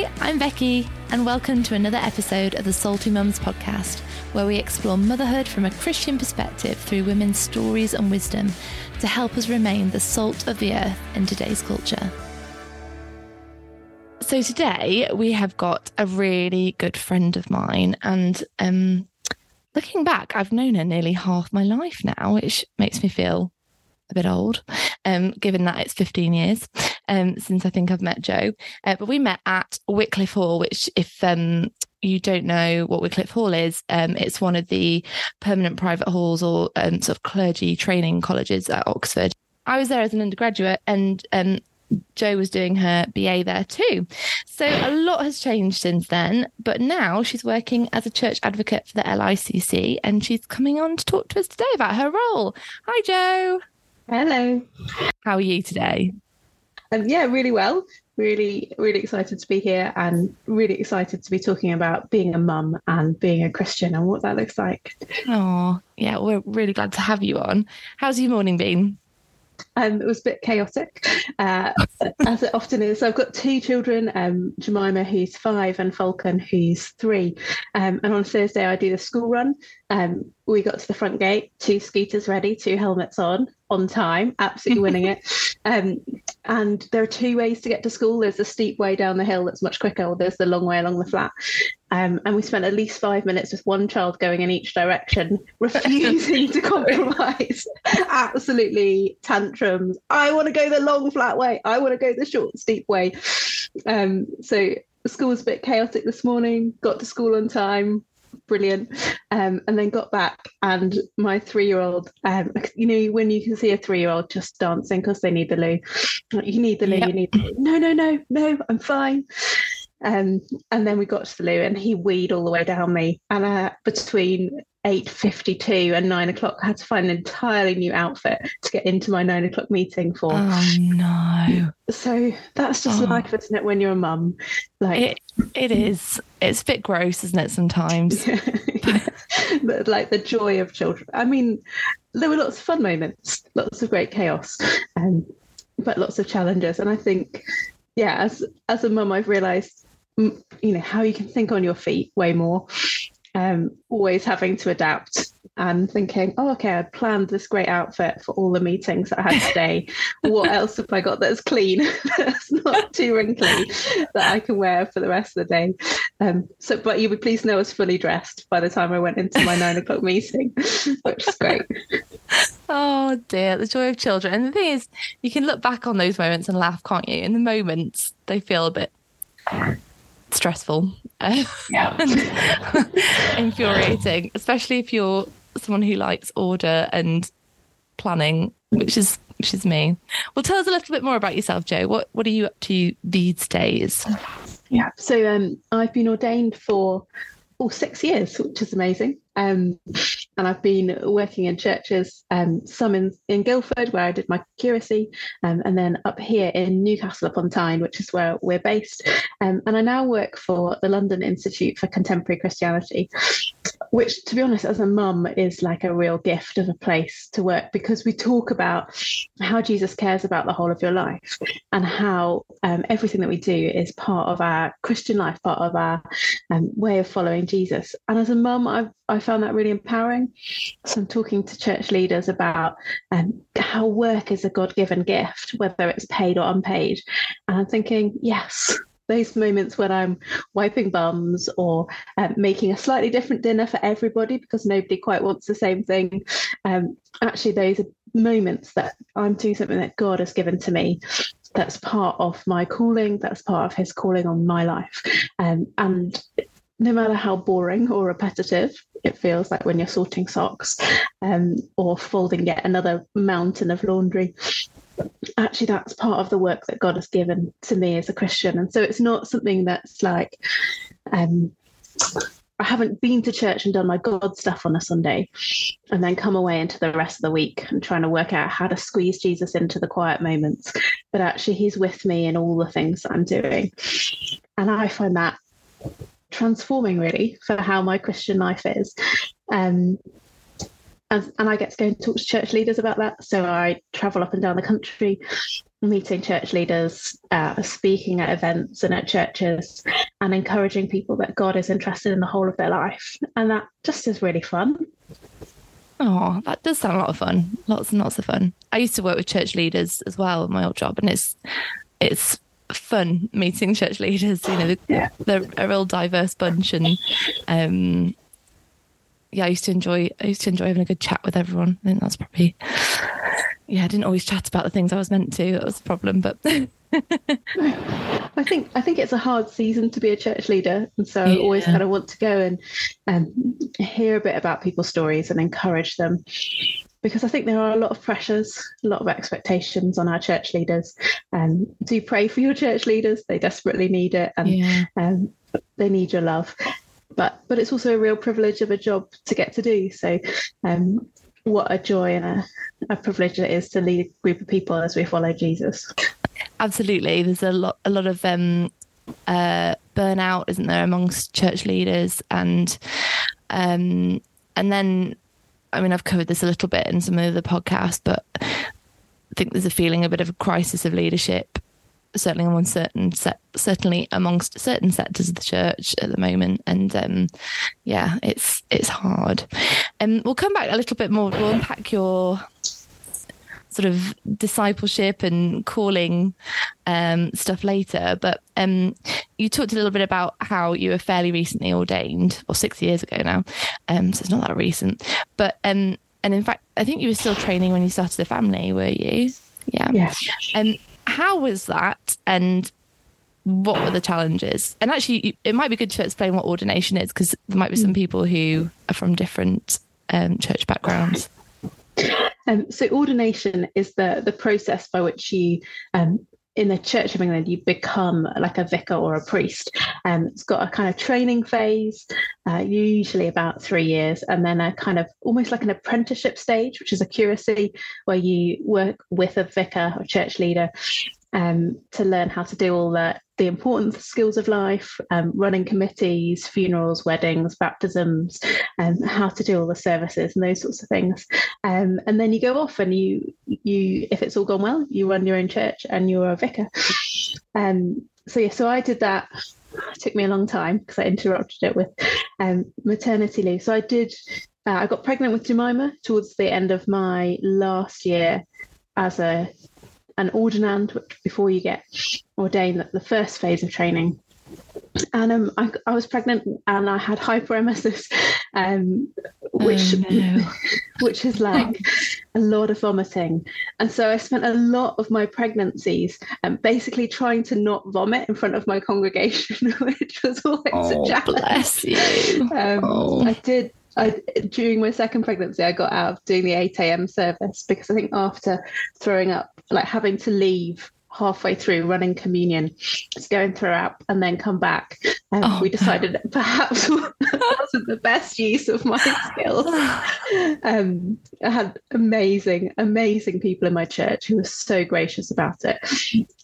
Hi, I'm Becky, and welcome to another episode of the Salty Mums podcast, where we explore motherhood from a Christian perspective through women's stories and wisdom to help us remain the salt of the earth in today's culture. So, today we have got a really good friend of mine, and um, looking back, I've known her nearly half my life now, which makes me feel a bit old, um, given that it's 15 years um, since I think I've met Jo. Uh, but we met at Wycliffe Hall, which, if um, you don't know what Wycliffe Hall is, um, it's one of the permanent private halls or um, sort of clergy training colleges at Oxford. I was there as an undergraduate, and um, Jo was doing her BA there too. So a lot has changed since then, but now she's working as a church advocate for the LICC and she's coming on to talk to us today about her role. Hi, Jo. Hello. How are you today? Um, yeah, really well. Really, really excited to be here and really excited to be talking about being a mum and being a Christian and what that looks like. Oh, yeah, we're really glad to have you on. How's your morning been? Um, it was a bit chaotic, uh, as it often is. So I've got two children, um, Jemima, who's five, and Falcon, who's three. Um, and on Thursday, I do the school run. Um, we got to the front gate, two scooters ready, two helmets on, on time, absolutely winning it. Um, and there are two ways to get to school. There's a steep way down the hill that's much quicker, or there's the long way along the flat. Um, and we spent at least five minutes with one child going in each direction, refusing to compromise. Absolutely tantrums. I want to go the long flat way. I want to go the short steep way. Um, so school was a bit chaotic this morning. Got to school on time brilliant. Um, and then got back, and my three year old, um, you know, when you can see a three year old just dancing because they need the loo, you need the loo, yep. you need, the, no, no, no, no, I'm fine. Um, and then we got to the loo, and he weed all the way down me, and uh, between 8.52 and 9 o'clock i had to find an entirely new outfit to get into my 9 o'clock meeting for. Oh no. So that's just oh. life isn't it when you're a mum? Like it, it is. It's a bit gross isn't it sometimes? But like the joy of children. I mean there were lots of fun moments lots of great chaos um, but lots of challenges. And i think yeah as as a mum i've realized you know how you can think on your feet way more um, always having to adapt and thinking, oh, okay, I planned this great outfit for all the meetings that I had today. what else have I got that's clean, that's not too wrinkly, that I can wear for the rest of the day? Um, so, but you would please know I was fully dressed by the time I went into my nine o'clock meeting, which is great. Oh dear, the joy of children. And the thing is, you can look back on those moments and laugh, can't you? In the moments, they feel a bit stressful yeah. infuriating, especially if you're someone who likes order and planning, which is which is me. Well, tell us a little bit more about yourself, Jo. What what are you up to these days? Yeah, so um, I've been ordained for all oh, six years, which is amazing. Um, and I've been working in churches, um, some in, in Guildford, where I did my curacy, um, and then up here in Newcastle upon Tyne, which is where we're based. Um, and I now work for the London Institute for Contemporary Christianity, which, to be honest, as a mum, is like a real gift of a place to work because we talk about how Jesus cares about the whole of your life and how um, everything that we do is part of our Christian life, part of our um, way of following Jesus. And as a mum, I've I found that really empowering. So I'm talking to church leaders about um, how work is a God given gift, whether it's paid or unpaid. And I'm thinking, yes, those moments when I'm wiping bums or um, making a slightly different dinner for everybody because nobody quite wants the same thing. Um, actually, those are moments that I'm doing something that God has given to me. That's part of my calling. That's part of His calling on my life, um, and no matter how boring or repetitive it feels like when you're sorting socks um, or folding yet another mountain of laundry. Actually, that's part of the work that God has given to me as a Christian. And so it's not something that's like, um, I haven't been to church and done my God stuff on a Sunday and then come away into the rest of the week and trying to work out how to squeeze Jesus into the quiet moments. But actually, He's with me in all the things that I'm doing. And I find that transforming really for how my Christian life is. Um, and, and, I get to go and talk to church leaders about that. So I travel up and down the country meeting church leaders, uh, speaking at events and at churches, and encouraging people that God is interested in the whole of their life. And that just is really fun. Oh, that does sound a lot of fun. Lots and lots of fun. I used to work with church leaders as well in my old job, and it's it's fun meeting church leaders. You know, yeah. they're a real diverse bunch, and um, yeah, I used to enjoy. I used to enjoy having a good chat with everyone. I think that's probably yeah. I didn't always chat about the things I was meant to. That was the problem, but. I think I think it's a hard season to be a church leader, and so yeah. I always kind of want to go and um, hear a bit about people's stories and encourage them because I think there are a lot of pressures, a lot of expectations on our church leaders. And um, do pray for your church leaders; they desperately need it, and yeah. um, they need your love. But but it's also a real privilege of a job to get to do. So, um, what a joy and a, a privilege it is to lead a group of people as we follow Jesus. Absolutely, there's a lot a lot of um, uh, burnout, isn't there, amongst church leaders, and um, and then I mean, I've covered this a little bit in some of the podcasts, but I think there's a feeling a bit of a crisis of leadership, certainly among certain certainly amongst certain sectors of the church at the moment. And um, yeah, it's it's hard. And um, we'll come back a little bit more. We'll unpack your sort of discipleship and calling um, stuff later. But um, you talked a little bit about how you were fairly recently ordained, or six years ago now. Um, so it's not that recent. But um, and in fact, I think you were still training when you started the family, were you? Yeah. Yeah. And how was that? And what were the challenges? And actually, it might be good to explain what ordination is because there might be some mm. people who are from different um, church backgrounds. Um, so ordination is the the process by which you um, in the Church of England, you become like a vicar or a priest. Um, it's got a kind of training phase, uh, usually about three years, and then a kind of almost like an apprenticeship stage, which is a curacy, where you work with a vicar or church leader um, to learn how to do all the, the important skills of life, um, running committees, funerals, weddings, baptisms, and um, how to do all the services and those sorts of things. Um, and then you go off and you, you, if it's all gone well, you run your own church and you're a vicar. Um, so yeah, so I did that. It took me a long time because I interrupted it with um, maternity leave. So I did. Uh, I got pregnant with Jemima towards the end of my last year as a an ordinand before you get ordained, the first phase of training. And um, I, I, was pregnant and I had hyperemesis, um, which oh, no. which is like a lot of vomiting. And so I spent a lot of my pregnancies um, basically trying to not vomit in front of my congregation, which was always oh, a challenge. Bless you. Um, oh. I did I, during my second pregnancy, I got out of doing the 8 a.m. service because I think after throwing up, like having to leave halfway through running communion to go and throw and then come back. And oh, we decided that perhaps wasn't the best use of my skills. Um, I had amazing, amazing people in my church who were so gracious about it.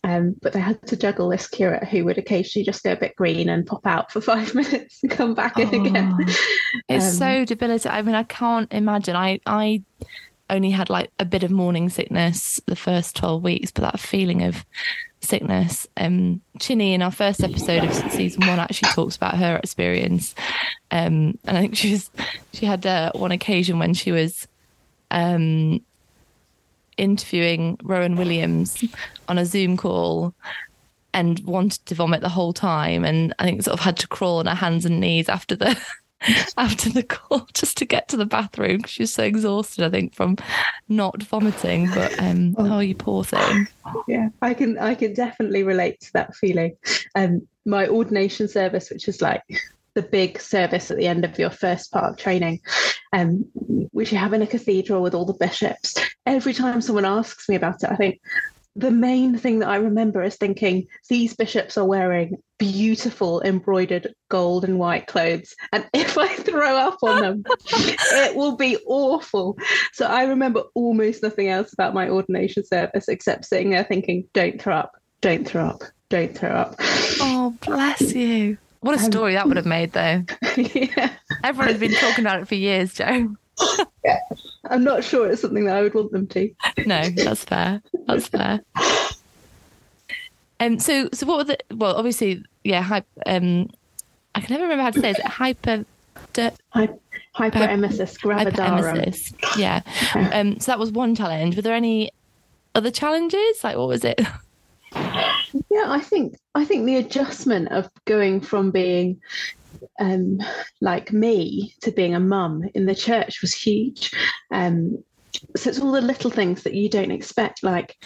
Um, but they had to juggle this curate who would occasionally just go a bit green and pop out for five minutes and come back oh, in again. It's um, so debilitating. I mean, I can't imagine. I, I only had like a bit of morning sickness the first 12 weeks, but that feeling of sickness. Um, Chinny in our first episode of season one actually talks about her experience. Um, and I think she was, she had uh, one occasion when she was um, interviewing Rowan Williams on a Zoom call and wanted to vomit the whole time. And I think sort of had to crawl on her hands and knees after the after the call just to get to the bathroom because she was so exhausted, I think, from not vomiting. But um, oh, oh you poor thing. Yeah, I can I can definitely relate to that feeling. Um, my ordination service, which is like the big service at the end of your first part of training, um, which you have in a cathedral with all the bishops. Every time someone asks me about it, I think, the main thing that I remember is thinking these bishops are wearing beautiful embroidered gold and white clothes. And if I throw up on them, it will be awful. So I remember almost nothing else about my ordination service except sitting there thinking, don't throw up, don't throw up, don't throw up. Oh, bless you. What a um, story that would have made, though. yeah. Everyone has been talking about it for years, Jo yeah. I'm not sure it's something that I would want them to. No, that's fair. That's fair. Um, so, so what were the? Well, obviously, yeah. Hy- um, I can never remember how to say it. Is it hyper? De- Hy- hyperemesis gravidarum. Hyperemesis. Yeah. Um, so that was one challenge. Were there any other challenges? Like, what was it? Yeah, I think I think the adjustment of going from being um, like me to being a mum in the church was huge. Um, so it's all the little things that you don't expect, like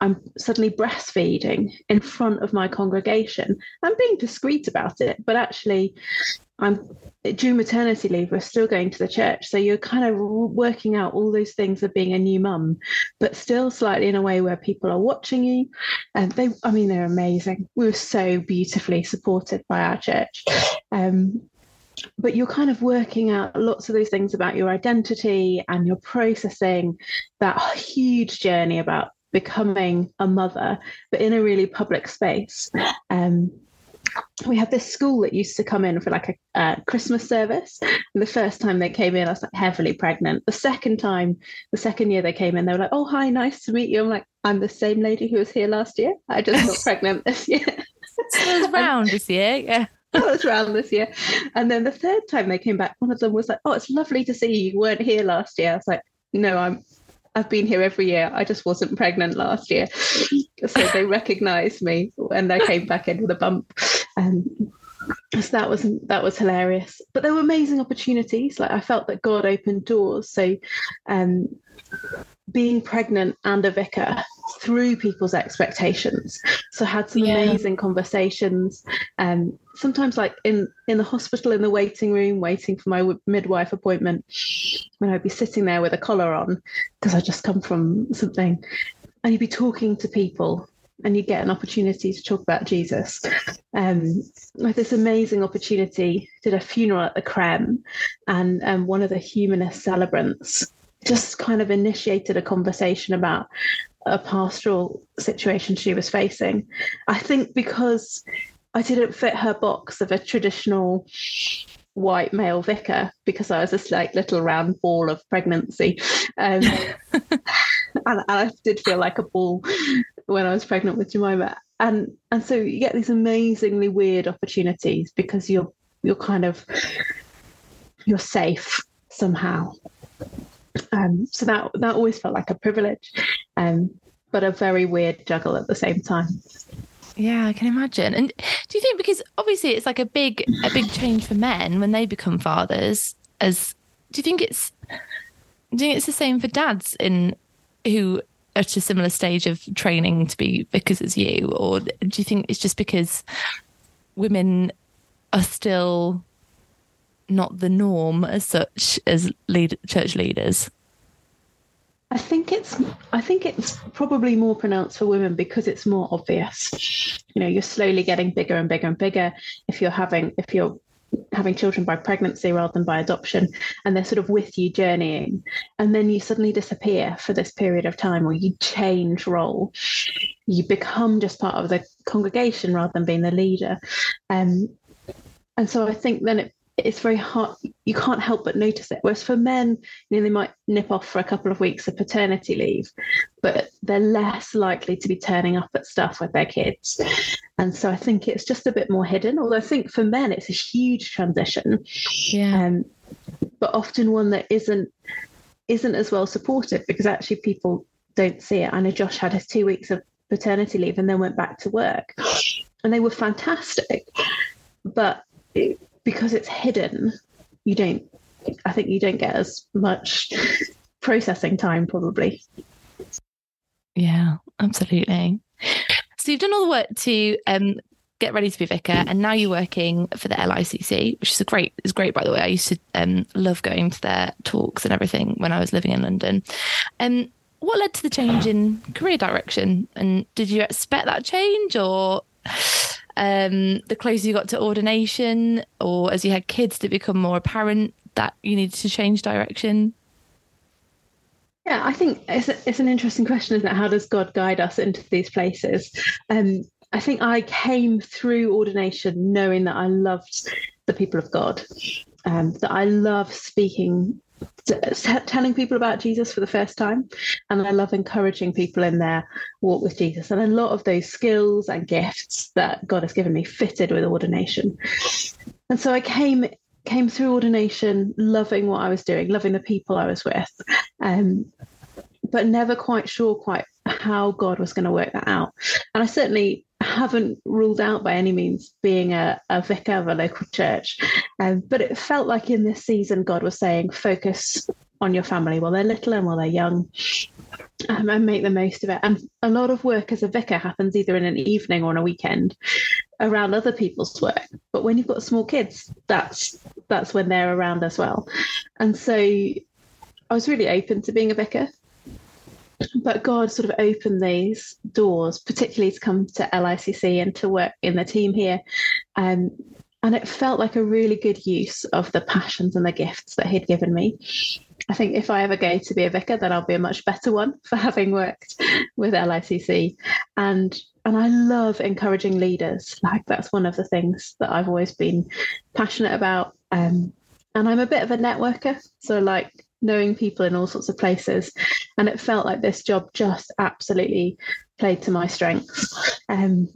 I'm suddenly breastfeeding in front of my congregation. I'm being discreet about it, but actually, I'm due maternity leave. We're still going to the church, so you're kind of working out all those things of being a new mum, but still slightly in a way where people are watching you. And they, I mean, they're amazing. We were so beautifully supported by our church. Um, but you're kind of working out lots of those things about your identity and you're processing that huge journey about becoming a mother, but in a really public space. Um, we had this school that used to come in for like a uh, Christmas service. And the first time they came in, I was like heavily pregnant. The second time, the second year they came in, they were like, "Oh, hi, nice to meet you." I'm like, "I'm the same lady who was here last year. I just got pregnant this year." so it was round this year, yeah. I was around this year. And then the third time they came back, one of them was like, Oh, it's lovely to see you. You weren't here last year. I was like, No, I'm I've been here every year. I just wasn't pregnant last year. so they recognized me when I came back in with a bump. Um, so that was that was hilarious. But there were amazing opportunities. Like I felt that God opened doors. So um, being pregnant and a vicar through people's expectations. So had some yeah. amazing conversations. Um, sometimes like in in the hospital in the waiting room, waiting for my midwife appointment, when I'd be sitting there with a collar on because I just come from something, and you'd be talking to people. And you get an opportunity to talk about Jesus. Um, with this amazing opportunity, did a funeral at the Crem, and um, one of the humanist celebrants just kind of initiated a conversation about a pastoral situation she was facing. I think because I didn't fit her box of a traditional white male vicar because I was this like little round ball of pregnancy. Um, and, I did feel like a ball when I was pregnant with Jemima. And and so you get these amazingly weird opportunities because you're you're kind of you're safe somehow. Um, so that that always felt like a privilege, um, but a very weird juggle at the same time. Yeah, I can imagine. And do you think because obviously it's like a big a big change for men when they become fathers? As do you think it's do you think it's the same for dads in who at a similar stage of training to be vicars as you, or do you think it's just because women are still not the norm as such as lead, church leaders? I think it's I think it's probably more pronounced for women because it's more obvious. You know, you're slowly getting bigger and bigger and bigger if you're having if you're having children by pregnancy rather than by adoption and they're sort of with you journeying. And then you suddenly disappear for this period of time or you change role. You become just part of the congregation rather than being the leader. Um, and so i think then it it's very hard you can't help but notice it. Whereas for men you know they might nip off for a couple of weeks of paternity leave but they're less likely to be turning up at stuff with their kids and so i think it's just a bit more hidden although i think for men it's a huge transition yeah um, but often one that isn't isn't as well supported because actually people don't see it i know josh had his two weeks of paternity leave and then went back to work and they were fantastic but it, because it's hidden, you don't. I think you don't get as much processing time, probably. Yeah, absolutely. So you've done all the work to um, get ready to be vicar, and now you're working for the LICC, which is a great. It's great, by the way. I used to um, love going to their talks and everything when I was living in London. Um, what led to the change in career direction, and did you expect that change, or um, the closer you got to ordination or as you had kids did it become more apparent that you needed to change direction? Yeah, I think it's, it's an interesting question, isn't it? How does God guide us into these places? Um, I think I came through ordination knowing that I loved the people of God, um, that I love speaking telling people about Jesus for the first time. And I love encouraging people in their walk with Jesus. And a lot of those skills and gifts that God has given me fitted with ordination. And so I came came through ordination loving what I was doing, loving the people I was with, um, but never quite sure quite how God was going to work that out. And I certainly haven't ruled out by any means being a, a vicar of a local church. Um, but it felt like in this season, God was saying, focus on your family while they're little and while they're young. Um, and make the most of it. And a lot of work as a vicar happens either in an evening or on a weekend around other people's work. But when you've got small kids, that's that's when they're around as well. And so I was really open to being a vicar but God sort of opened these doors, particularly to come to LICC and to work in the team here. Um, and it felt like a really good use of the passions and the gifts that He'd given me. I think if I ever go to be a vicar, then I'll be a much better one for having worked with LICC. And and I love encouraging leaders. Like that's one of the things that I've always been passionate about. Um, and I'm a bit of a networker, so like knowing people in all sorts of places. And it felt like this job just absolutely played to my strengths. Um,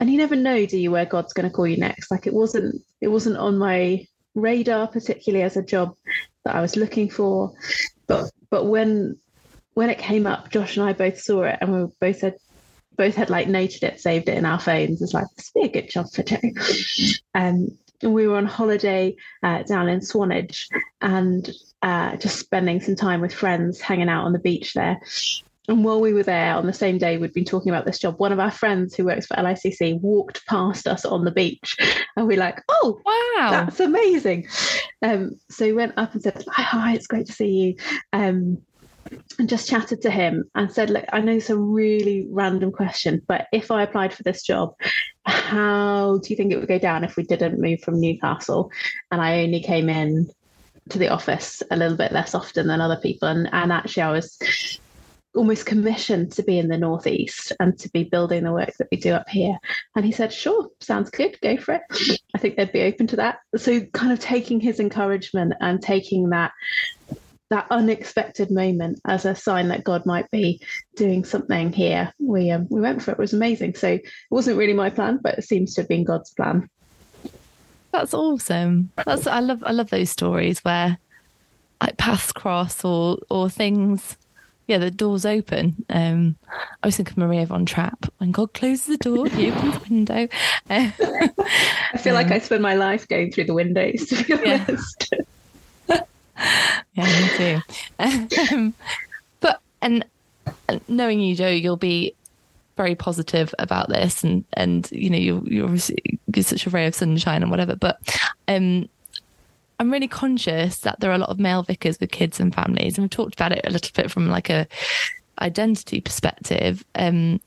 and you never know, do you, where God's going to call you next? Like it wasn't, it wasn't on my radar, particularly as a job that I was looking for. But but when when it came up, Josh and I both saw it, and we both said both had like noted it, saved it in our phones. It's like this would be a good job for Jo. Um, and we were on holiday uh, down in Swanage, and uh, just spending some time with friends, hanging out on the beach there. And while we were there on the same day, we'd been talking about this job. One of our friends who works for LICC walked past us on the beach, and we're like, "Oh, wow, that's amazing!" Um, so we went up and said, "Hi, hi, it's great to see you." Um, and just chatted to him and said, Look, I know some really random question, but if I applied for this job, how do you think it would go down if we didn't move from Newcastle and I only came in to the office a little bit less often than other people. And, and actually, I was almost commissioned to be in the Northeast and to be building the work that we do up here. And he said, Sure, sounds good, go for it. I think they'd be open to that. So, kind of taking his encouragement and taking that. That unexpected moment as a sign that God might be doing something here. We um, we went for it. It was amazing. So it wasn't really my plan, but it seems to have been God's plan. That's awesome. That's I love I love those stories where like paths cross or or things yeah, the doors open. Um, I was thinking Maria von Trapp. When God closes the door, he opens the window. I feel um, like I spend my life going through the windows, to be honest. Yeah, yeah me too. Um, but and knowing you, Jo, you'll be very positive about this, and and you know you're you're, you're such a ray of sunshine and whatever. But um, I'm really conscious that there are a lot of male vicars with kids and families, and we've talked about it a little bit from like a identity perspective. Um,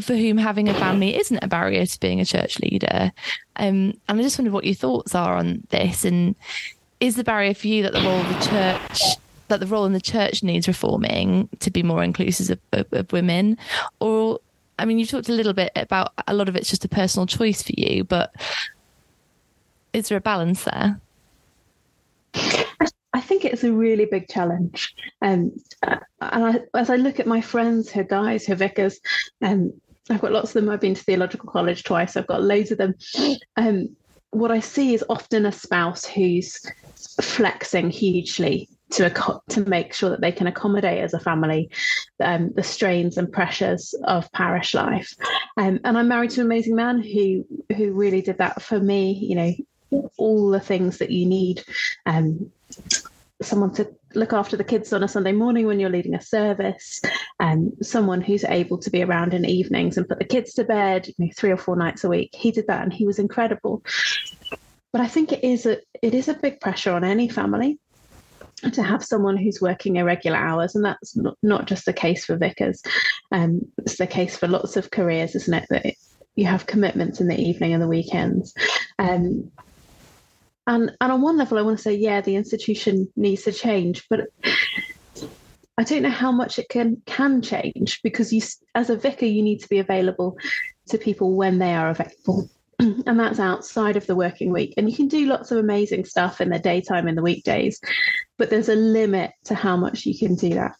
for whom having a family isn't a barrier to being a church leader. Um, and I just wonder what your thoughts are on this. And is the barrier for you that the role of the church, that the role in the church needs reforming to be more inclusive of, of, of women, or I mean, you talked a little bit about a lot of it's just a personal choice for you, but is there a balance there? I think it's a really big challenge. Um, and I, as I look at my friends are guys, are vicars, um, I've got lots of them. I've been to theological college twice. I've got loads of them. Um, what I see is often a spouse who's flexing hugely to to make sure that they can accommodate as a family um, the strains and pressures of parish life. Um, and I'm married to an amazing man who who really did that for me. You know, all the things that you need. Um, someone to look after the kids on a Sunday morning when you're leading a service, and um, someone who's able to be around in evenings and put the kids to bed, you know, three or four nights a week. He did that, and he was incredible. But I think it is a it is a big pressure on any family to have someone who's working irregular hours, and that's not, not just the case for vicars. Um, it's the case for lots of careers, isn't it? That it, you have commitments in the evening and the weekends. Um, and and on one level, I want to say, yeah, the institution needs to change, but I don't know how much it can can change because you, as a vicar, you need to be available to people when they are available and that's outside of the working week. And you can do lots of amazing stuff in the daytime in the weekdays, but there's a limit to how much you can do that.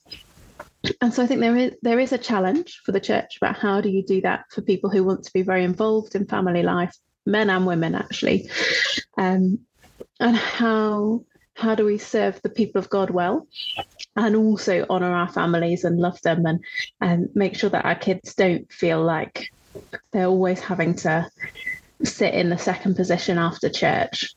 And so I think there is there is a challenge for the church about how do you do that for people who want to be very involved in family life, men and women actually, um, and how how do we serve the people of God well and also honor our families and love them and and make sure that our kids don't feel like they're always having to sit in the second position after church.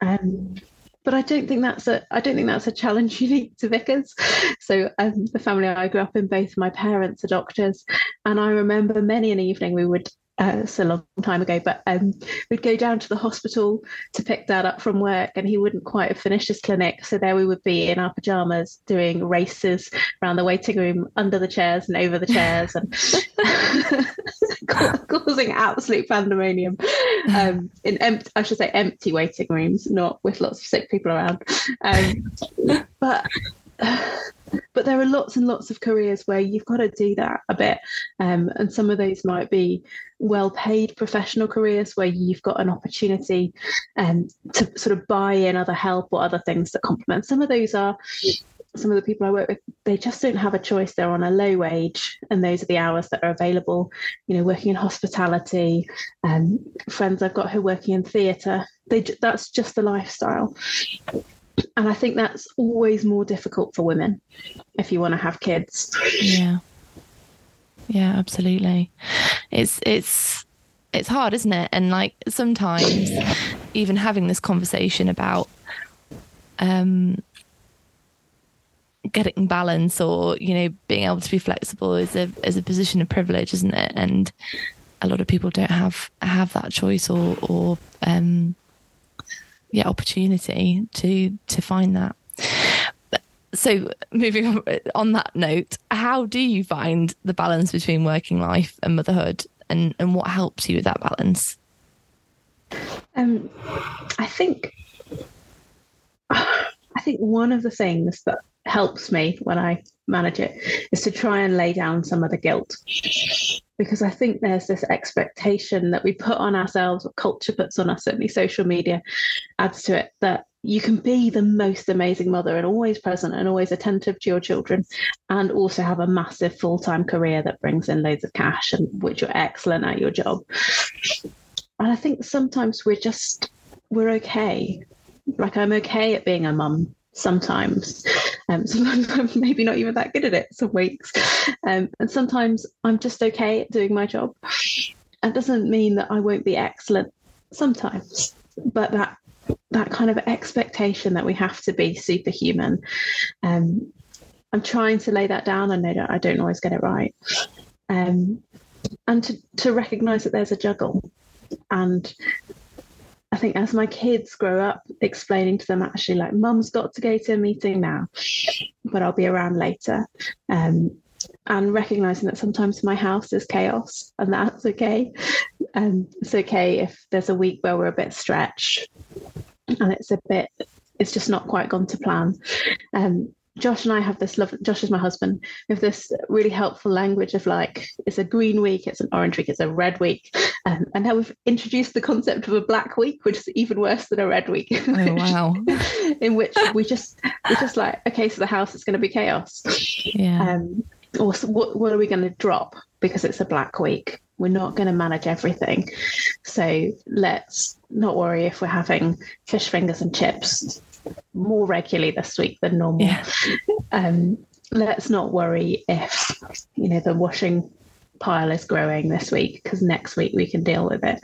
Um, but I don't think that's a I don't think that's a challenge unique to vicars. So um, the family I grew up in, both my parents are doctors, and I remember many an evening we would uh, it's a long time ago, but um, we'd go down to the hospital to pick Dad up from work, and he wouldn't quite have finished his clinic. So there we would be in our pajamas doing races around the waiting room, under the chairs and over the chairs, and causing absolute pandemonium um, in empty, I should say, empty waiting rooms, not with lots of sick people around. Um, but but there are lots and lots of careers where you've got to do that a bit um, and some of those might be well paid professional careers where you've got an opportunity um, to sort of buy in other help or other things that complement some of those are some of the people I work with, they just don't have a choice. They're on a low wage, and those are the hours that are available. You know, working in hospitality, um, friends I've got who are working in theatre. That's just the lifestyle and I think that's always more difficult for women if you want to have kids. Yeah. Yeah, absolutely. It's it's it's hard, isn't it? And like sometimes even having this conversation about um getting balance or, you know, being able to be flexible is a is a position of privilege, isn't it? And a lot of people don't have have that choice or or um yeah opportunity to to find that so moving on, on that note how do you find the balance between working life and motherhood and and what helps you with that balance? Um i think i think one of the things that helps me when i manage it is to try and lay down some of the guilt. Because I think there's this expectation that we put on ourselves, what culture puts on us, certainly social media adds to it, that you can be the most amazing mother and always present and always attentive to your children and also have a massive full-time career that brings in loads of cash and which you're excellent at your job. And I think sometimes we're just we're okay. Like I'm okay at being a mum sometimes. Um, sometimes I'm maybe not even that good at it some weeks. Um, and sometimes I'm just okay at doing my job. That doesn't mean that I won't be excellent sometimes, but that that kind of expectation that we have to be superhuman. Um, I'm trying to lay that down. I know that I don't always get it right. Um, and to, to recognize that there's a juggle and I think as my kids grow up, explaining to them actually like, mum's got to go to a meeting now, but I'll be around later. Um, and recognizing that sometimes my house is chaos and that's okay. And it's okay if there's a week where we're a bit stretched and it's a bit, it's just not quite gone to plan. Um, Josh and I have this love. Josh is my husband. We have this really helpful language of like it's a green week, it's an orange week, it's a red week, um, and now we've introduced the concept of a black week, which is even worse than a red week. Oh wow! in which we just we're just like okay, so the house is going to be chaos. Yeah. Um, or what, what are we going to drop because it's a black week? We're not going to manage everything, so let's not worry if we're having fish fingers and chips more regularly this week than normal. Yeah. Um, let's not worry if you know the washing pile is growing this week because next week we can deal with it.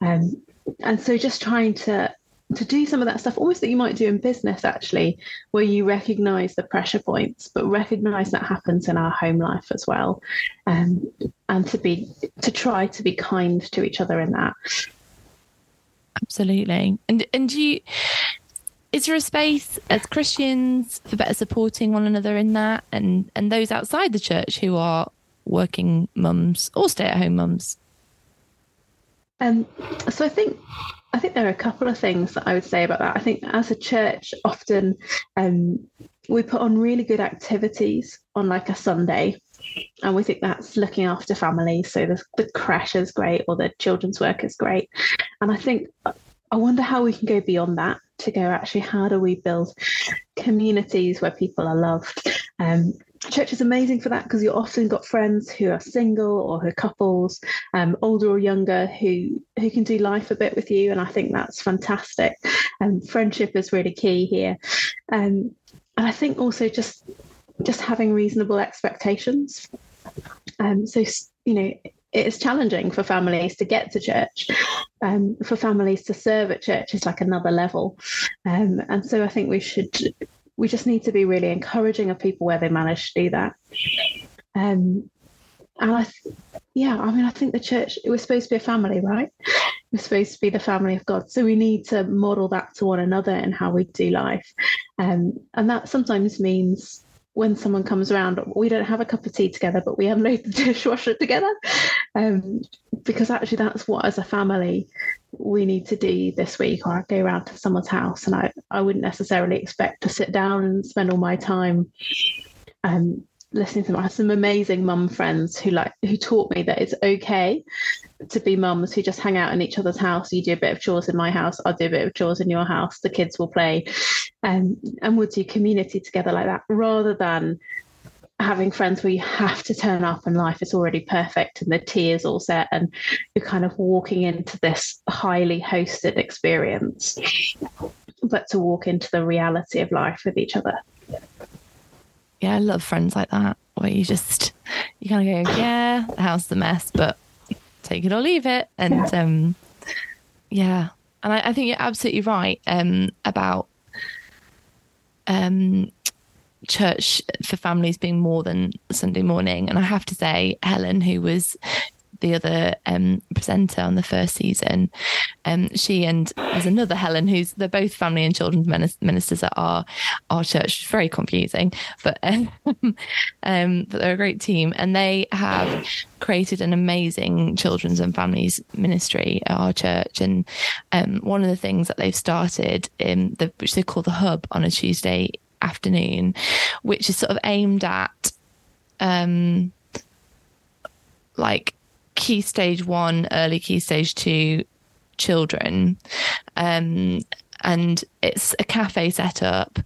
Um, and so just trying to to do some of that stuff almost that you might do in business actually where you recognize the pressure points but recognize that happens in our home life as well um, and to be to try to be kind to each other in that. Absolutely. And and you is there a space as Christians for better supporting one another in that? And and those outside the church who are working mums or stay at home mums? Um, so I think I think there are a couple of things that I would say about that. I think as a church, often um, we put on really good activities on like a Sunday and we think that's looking after families. So the, the crèche is great or the children's work is great. And I think, I wonder how we can go beyond that to go actually, how do we build communities where people are loved? Um, church is amazing for that because you often got friends who are single or who are couples, um, older or younger, who who can do life a bit with you, and I think that's fantastic. And um, friendship is really key here. Um, and I think also just just having reasonable expectations. Um, so you know, it is challenging for families to get to church. Um, for families to serve at church is like another level, um, and so I think we should we just need to be really encouraging of people where they manage to do that. Um, and I, yeah, I mean, I think the church it was supposed to be a family, right? We're supposed to be the family of God, so we need to model that to one another in how we do life, um, and that sometimes means when someone comes around, we don't have a cup of tea together, but we unload the dishwasher together. Um, because actually, that's what, as a family, we need to do this week. Or I go around to someone's house, and I, I wouldn't necessarily expect to sit down and spend all my time um, listening to them. I have some amazing mum friends who like who taught me that it's okay to be mums who just hang out in each other's house. You do a bit of chores in my house, I'll do a bit of chores in your house. The kids will play, um, and we'll do community together like that, rather than having friends where you have to turn up and life is already perfect and the tea is all set and you're kind of walking into this highly hosted experience but to walk into the reality of life with each other. Yeah, I love friends like that where you just you kind of go, yeah, the house is a mess, but take it or leave it. And um, yeah, and I, I think you're absolutely right um, about um, church for families being more than Sunday morning. And I have to say, Helen, who was the other um, presenter on the first season. Um, she and there's another Helen who's they're both family and children's ministers at our our church. It's very confusing, but um, um, but they're a great team, and they have created an amazing children's and families ministry at our church. And um, one of the things that they've started, in the, which they call the Hub, on a Tuesday afternoon, which is sort of aimed at um like key stage one, early key stage two children. Um, and it's a cafe set up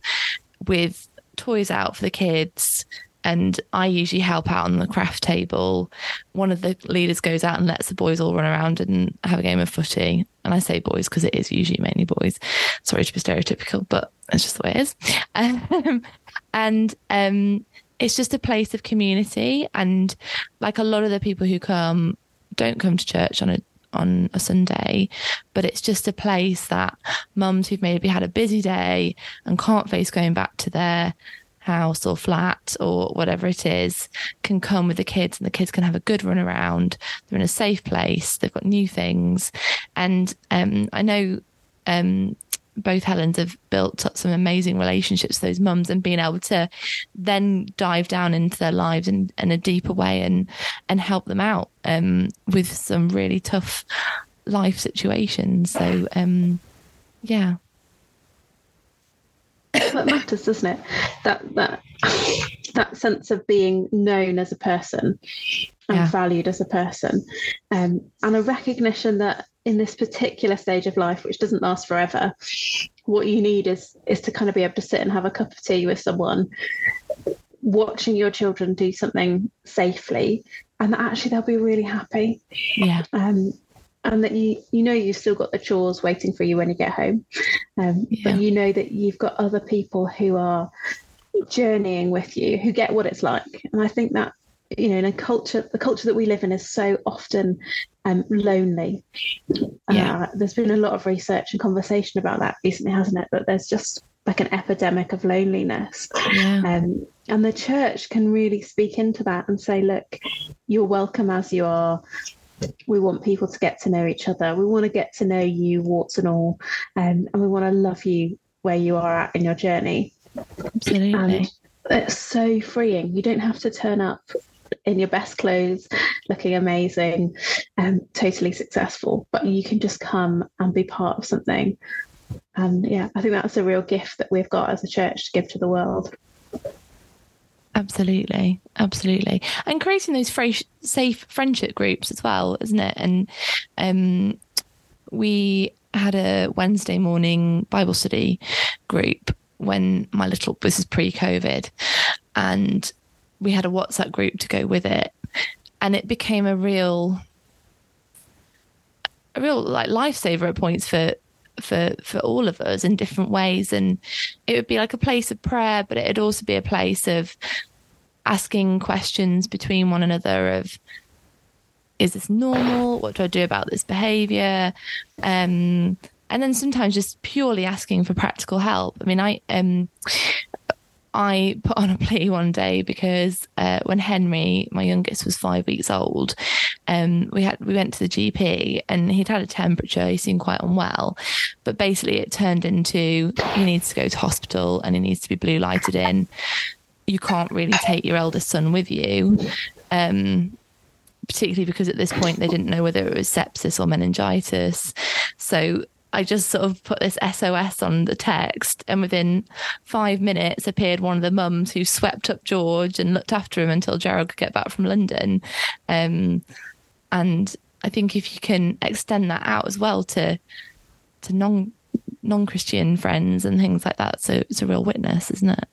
with toys out for the kids. And I usually help out on the craft table. One of the leaders goes out and lets the boys all run around and have a game of footy. And I say boys because it is usually mainly boys. Sorry to be stereotypical, but that's just the way it is. Um, and um, it's just a place of community. And like a lot of the people who come don't come to church on a on a Sunday, but it's just a place that mums who've maybe had a busy day and can't face going back to their house or flat or whatever it is can come with the kids and the kids can have a good run around. They're in a safe place. They've got new things. And um, I know um, both Helens have built up some amazing relationships with those mums and being able to then dive down into their lives in, in a deeper way and and help them out um, with some really tough life situations. So um, yeah. That matters, doesn't it? That that that sense of being known as a person and yeah. valued as a person, um, and a recognition that in this particular stage of life, which doesn't last forever, what you need is is to kind of be able to sit and have a cup of tea with someone, watching your children do something safely, and that actually they'll be really happy. Yeah. Um, and that you you know you've still got the chores waiting for you when you get home, um, yeah. but you know that you've got other people who are journeying with you who get what it's like, and I think that you know in a culture the culture that we live in is so often um, lonely yeah. Uh, there's been a lot of research and conversation about that recently hasn't it that there's just like an epidemic of loneliness yeah. um, and the church can really speak into that and say look you're welcome as you are we want people to get to know each other we want to get to know you warts and all um, and we want to love you where you are at in your journey absolutely and it's so freeing you don't have to turn up in your best clothes, looking amazing, and um, totally successful. But you can just come and be part of something. And yeah, I think that's a real gift that we've got as a church to give to the world. Absolutely, absolutely, and creating those safe friendship groups as well, isn't it? And um, we had a Wednesday morning Bible study group when my little this is pre-COVID, and we had a WhatsApp group to go with it, and it became a real, a real like lifesaver at points for for for all of us in different ways. And it would be like a place of prayer but it'd also be a place of asking questions between one another of is this normal? What do i do about this behavior? Um, and then sometimes just purely asking for practical help. I mean i um I put on a plea one day because uh, when Henry, my youngest, was five weeks old, um, we had we went to the GP and he'd had a temperature. He seemed quite unwell, but basically it turned into he needs to go to hospital and he needs to be blue lighted in. You can't really take your eldest son with you. Um, particularly because at this point they didn't know whether it was sepsis or meningitis. So I just sort of put this SOS on the text, and within five minutes appeared one of the mums who swept up George and looked after him until Gerald could get back from London. Um, and I think if you can extend that out as well to to non non Christian friends and things like that, so it's a real witness, isn't it?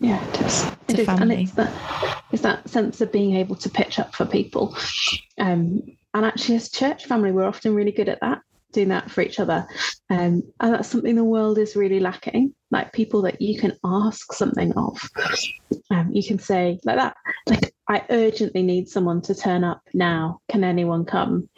Yeah, it is. It is. And it's that, it's that sense of being able to pitch up for people. Um, and actually, as church family, we're often really good at that doing that for each other. Um, and that's something the world is really lacking, like people that you can ask something of. Um, you can say like that, like, I urgently need someone to turn up now. Can anyone come?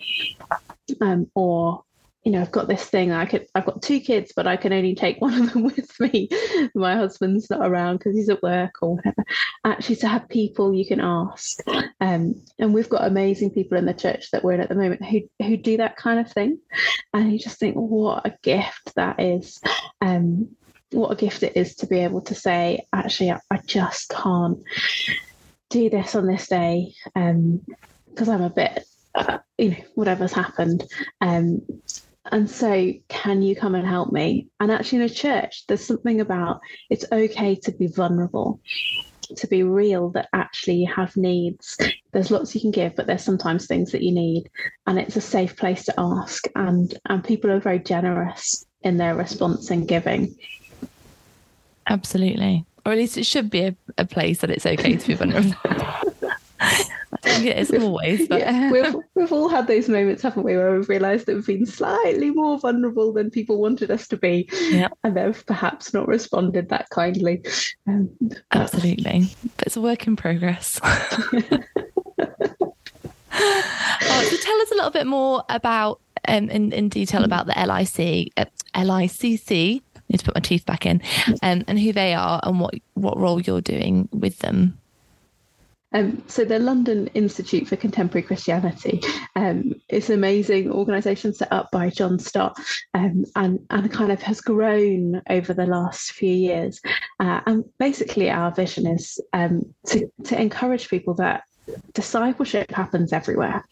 Um, or you know, I've got this thing. I could, I've got two kids, but I can only take one of them with me. My husband's not around because he's at work or whatever. Actually, to have people you can ask, um, and we've got amazing people in the church that we're in at the moment who who do that kind of thing, and you just think, what a gift that is. Um, what a gift it is to be able to say, actually, I, I just can't do this on this day because um, I'm a bit, uh, you know, whatever's happened. Um, and so, can you come and help me? And actually, in a church, there's something about it's okay to be vulnerable, to be real that actually you have needs. There's lots you can give, but there's sometimes things that you need. And it's a safe place to ask. And, and people are very generous in their response and giving. Absolutely. Or at least it should be a, a place that it's okay to be vulnerable. it isn't always, but yeah, we've, we've all had those moments, haven't we, where we've realised that we've been slightly more vulnerable than people wanted us to be, yeah. and they've perhaps not responded that kindly. Um, Absolutely, but it's a work in progress. oh, so tell us a little bit more about, um, in, in detail about the LIC, uh, LICC. I need to put my teeth back in, um, and who they are and what what role you're doing with them. Um, so the London Institute for Contemporary Christianity um, is an amazing organisation set up by John Stott um, and, and kind of has grown over the last few years. Uh, and basically our vision is um, to, to encourage people that discipleship happens everywhere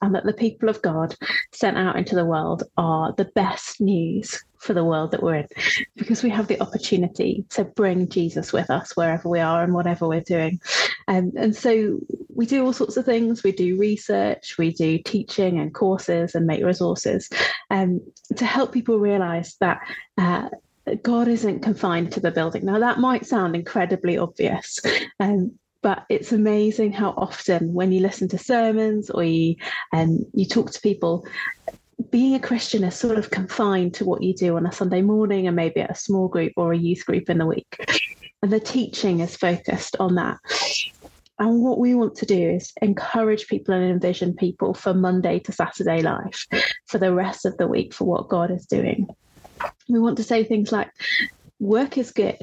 and that the people of God sent out into the world are the best news for the world that we're in because we have the opportunity to bring Jesus with us wherever we are and whatever we're doing. Um, and so we do all sorts of things. We do research, we do teaching and courses and make resources um, to help people realize that. Uh, God isn't confined to the building. Now, that might sound incredibly obvious, um, but it's amazing how often when you listen to sermons or you um, you talk to people being a christian is sort of confined to what you do on a sunday morning and maybe at a small group or a youth group in the week. And the teaching is focused on that. And what we want to do is encourage people and envision people for monday to saturday life for the rest of the week for what god is doing. We want to say things like work is good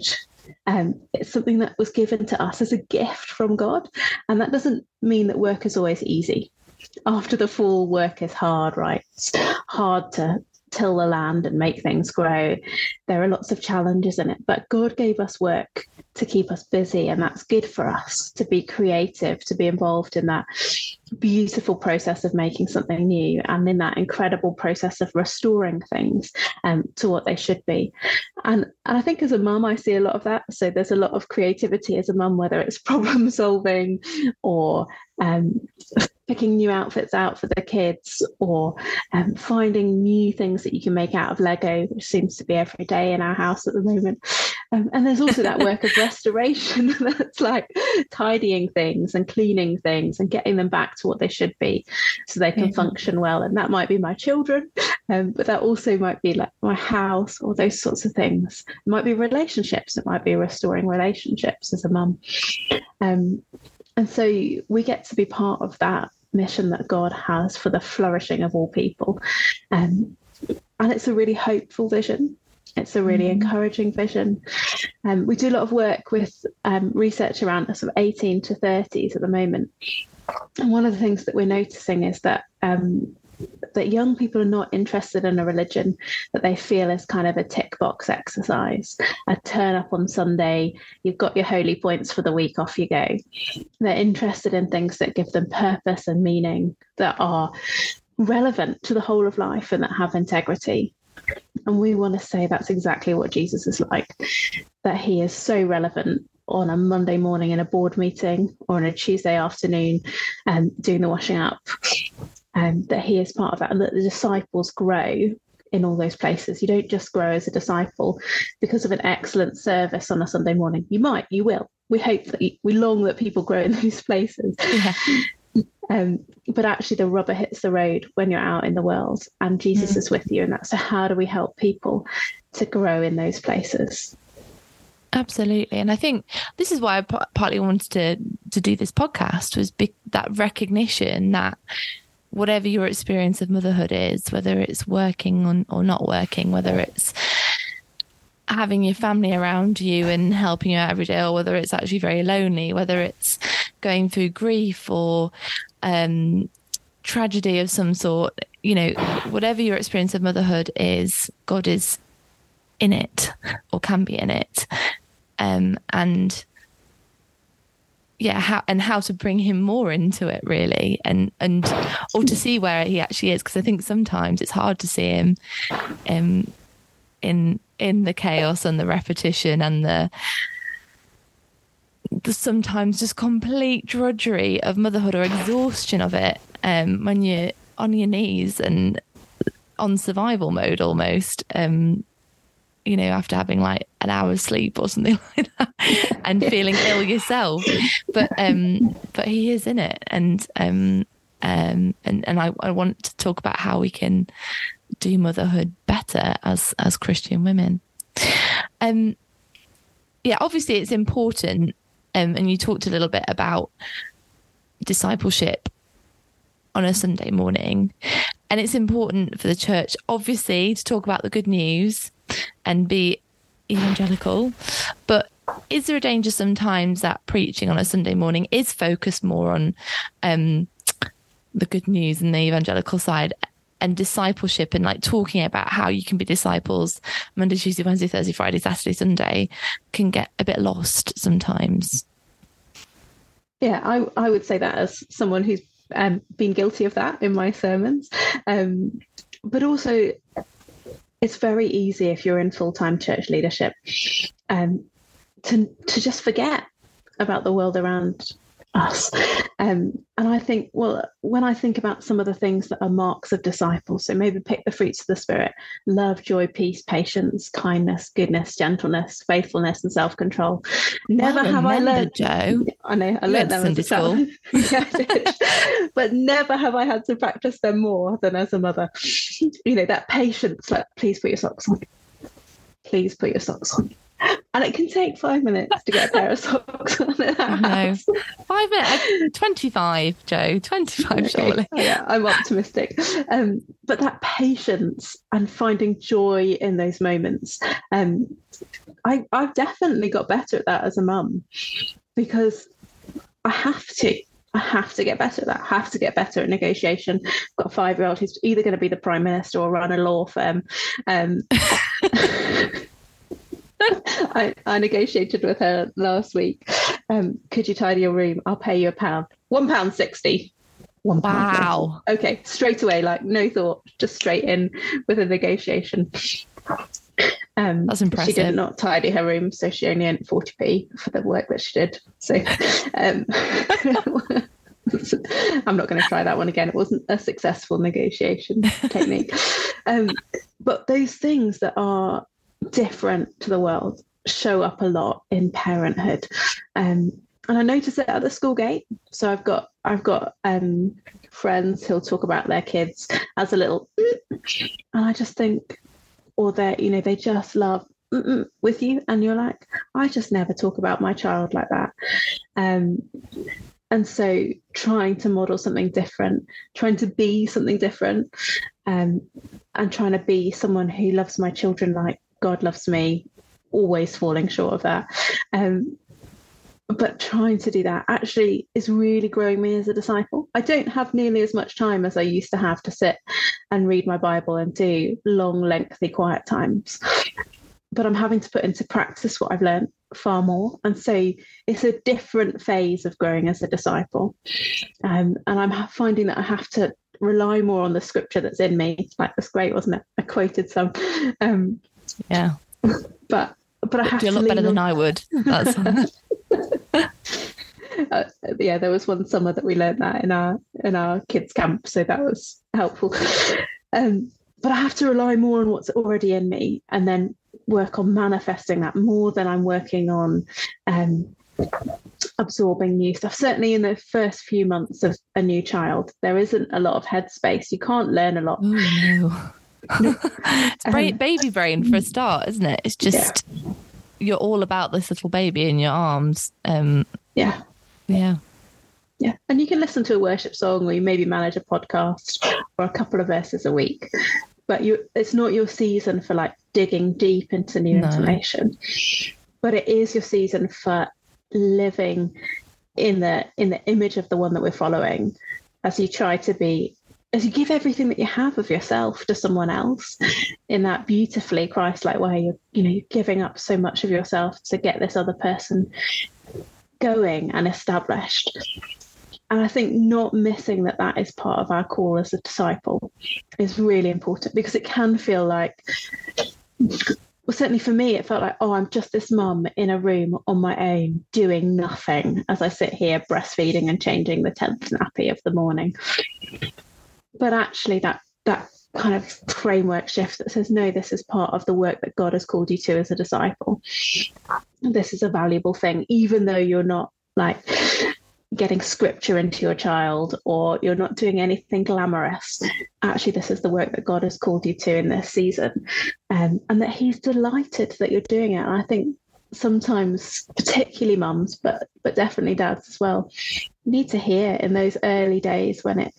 um, it's something that was given to us as a gift from God. And that doesn't mean that work is always easy. After the fall, work is hard, right? It's hard to till the land and make things grow. There are lots of challenges in it, but God gave us work to keep us busy, and that's good for us to be creative, to be involved in that beautiful process of making something new and in that incredible process of restoring things um, to what they should be and and i think as a mum i see a lot of that so there's a lot of creativity as a mum whether it's problem solving or um, picking new outfits out for the kids or um, finding new things that you can make out of lego which seems to be every day in our house at the moment um, and there's also that work of restoration that's like tidying things and cleaning things and getting them back to what they should be so they can mm-hmm. function well. And that might be my children, um, but that also might be like my house or those sorts of things. It might be relationships. It might be restoring relationships as a mum. Um, and so we get to be part of that mission that God has for the flourishing of all people. Um, and it's a really hopeful vision. It's a really mm-hmm. encouraging vision. Um, we do a lot of work with um, research around the sort of 18 to 30s at the moment. And one of the things that we're noticing is that um, that young people are not interested in a religion that they feel is kind of a tick box exercise. A turn up on Sunday, you've got your holy points for the week, off you go. They're interested in things that give them purpose and meaning that are relevant to the whole of life and that have integrity. And we want to say that's exactly what Jesus is like, that he is so relevant on a Monday morning in a board meeting or on a Tuesday afternoon and um, doing the washing up. Um, that he is part of that and that the disciples grow in all those places. You don't just grow as a disciple because of an excellent service on a Sunday morning. You might, you will. We hope that you, we long that people grow in those places. Yeah. Um, but actually, the rubber hits the road when you're out in the world, and Jesus mm. is with you. And that's so, how do we help people to grow in those places? Absolutely, and I think this is why I partly wanted to to do this podcast was be- that recognition that whatever your experience of motherhood is, whether it's working on, or not working, whether it's having your family around you and helping you out every day, or whether it's actually very lonely, whether it's going through grief or um, tragedy of some sort, you know, whatever your experience of motherhood is, God is in it or can be in it. Um, and yeah, how and how to bring him more into it really. And and or to see where he actually is because I think sometimes it's hard to see him um in in the chaos and the repetition and the the sometimes just complete drudgery of motherhood or exhaustion of it um, when you're on your knees and on survival mode almost um, you know after having like an hour's sleep or something like that and feeling ill yourself. But um but he is in it. And um um and and I, I want to talk about how we can do motherhood better as as christian women. Um yeah obviously it's important um, and you talked a little bit about discipleship on a Sunday morning. And it's important for the church, obviously, to talk about the good news and be evangelical. But is there a danger sometimes that preaching on a Sunday morning is focused more on um, the good news and the evangelical side and discipleship and like talking about how you can be disciples Monday, Tuesday, Wednesday, Thursday, Friday, Saturday, Sunday can get a bit lost sometimes. Yeah, I, I would say that as someone who's um, been guilty of that in my sermons. Um, but also, it's very easy if you're in full time church leadership um, to, to just forget about the world around us. Um, and I think, well, when I think about some of the things that are marks of disciples, so maybe pick the fruits of the Spirit love, joy, peace, patience, kindness, goodness, gentleness, faithfulness, and self control. Never well, have I learned, Jo. I know, I learned them as a child. but never have I had to practice them more than as a mother. You know, that patience, like, please put your socks on. Please put your socks on and it can take five minutes to get a pair of socks on it. No, five minutes, twenty-five, Jo, twenty-five, okay. surely. Oh, yeah, I'm optimistic. Um, but that patience and finding joy in those moments, um, I, I've definitely got better at that as a mum because I have to. I have to get better at that. I have to get better at negotiation. I've got a five year old who's either going to be the prime minister or run a law firm. Um, I, I, negotiated with her last week. Um, could you tidy your room? I'll pay you a pound. One pound sixty. One pound. Wow. Okay, straight away, like no thought, just straight in with a negotiation. Um, That's impressive. She did not tidy her room, so she only earned 40p for the work that she did. So um, I'm not going to try that one again. It wasn't a successful negotiation technique. Um, but those things that are different to the world show up a lot in parenthood. Um, and I notice it at the school gate. So I've got I've got um, friends who'll talk about their kids as a little, and I just think or they you know they just love with you and you're like i just never talk about my child like that um, and so trying to model something different trying to be something different um, and trying to be someone who loves my children like god loves me always falling short of that um, but trying to do that actually is really growing me as a disciple. I don't have nearly as much time as I used to have to sit and read my Bible and do long, lengthy, quiet times. But I'm having to put into practice what I've learned far more. And so it's a different phase of growing as a disciple. Um, and I'm finding that I have to rely more on the scripture that's in me. It's like that's great, wasn't it? I quoted some. Um, yeah. But but I have do a lot better on... than I would. That's uh, yeah, there was one summer that we learned that in our in our kids camp, so that was helpful. Um, but I have to rely more on what's already in me, and then work on manifesting that more than I'm working on um, absorbing new stuff. Certainly, in the first few months of a new child, there isn't a lot of headspace. You can't learn a lot. Oh, no. It's um, baby brain for a start, isn't it? It's just yeah. you're all about this little baby in your arms. Um, yeah, yeah, yeah. And you can listen to a worship song, or you maybe manage a podcast, or a couple of verses a week. But you, it's not your season for like digging deep into new no. information. But it is your season for living in the in the image of the one that we're following as you try to be as you give everything that you have of yourself to someone else in that beautifully Christ-like way, you're you know you're giving up so much of yourself to get this other person going and established. And I think not missing that that is part of our call as a disciple is really important because it can feel like, well, certainly for me, it felt like, oh, I'm just this mum in a room on my own doing nothing as I sit here breastfeeding and changing the 10th nappy of the morning but actually that that kind of framework shift that says no this is part of the work that god has called you to as a disciple. This is a valuable thing even though you're not like getting scripture into your child or you're not doing anything glamorous. Actually this is the work that god has called you to in this season um, and that he's delighted that you're doing it. And i think sometimes particularly mums but but definitely dads as well need to hear in those early days when it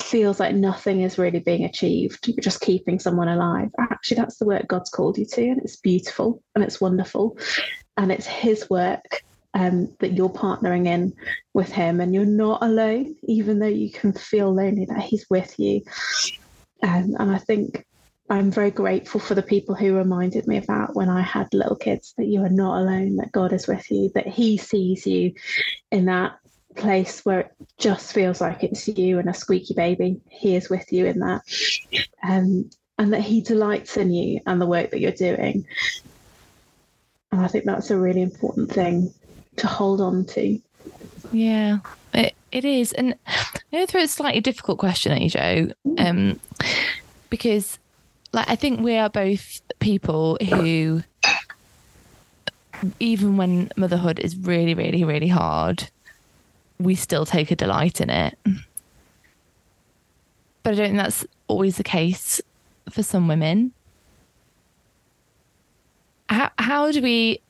feels like nothing is really being achieved. You're just keeping someone alive. Actually, that's the work God's called you to, and it's beautiful and it's wonderful. And it's His work um, that you're partnering in with Him, and you're not alone, even though you can feel lonely, that He's with you. Um, and I think I'm very grateful for the people who reminded me of that when I had little kids that you are not alone, that God is with you, that He sees you in that place where it just feels like it's you and a squeaky baby. He is with you in that. Um, and that he delights in you and the work that you're doing. And I think that's a really important thing to hold on to. Yeah, it, it is. And I'm going to throw a slightly difficult question at you, Jo, um, because like I think we are both people who, even when motherhood is really, really, really hard, we still take a delight in it. But I don't think that's always the case for some women. How how do we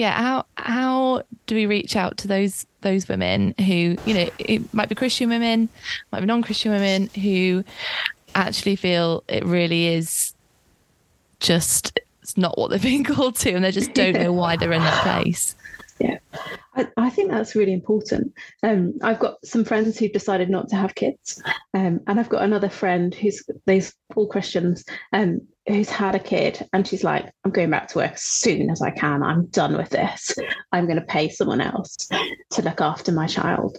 yeah, how how do we reach out to those those women who, you know, it might be Christian women, might be non-Christian women who actually feel it really is just it's not what they're being called to and they just don't know why they're in that place. Yeah. I, I think that's really important. Um, I've got some friends who've decided not to have kids, um, and I've got another friend who's these all Christians, um, who's had a kid, and she's like, "I'm going back to work as soon as I can. I'm done with this. I'm going to pay someone else to look after my child."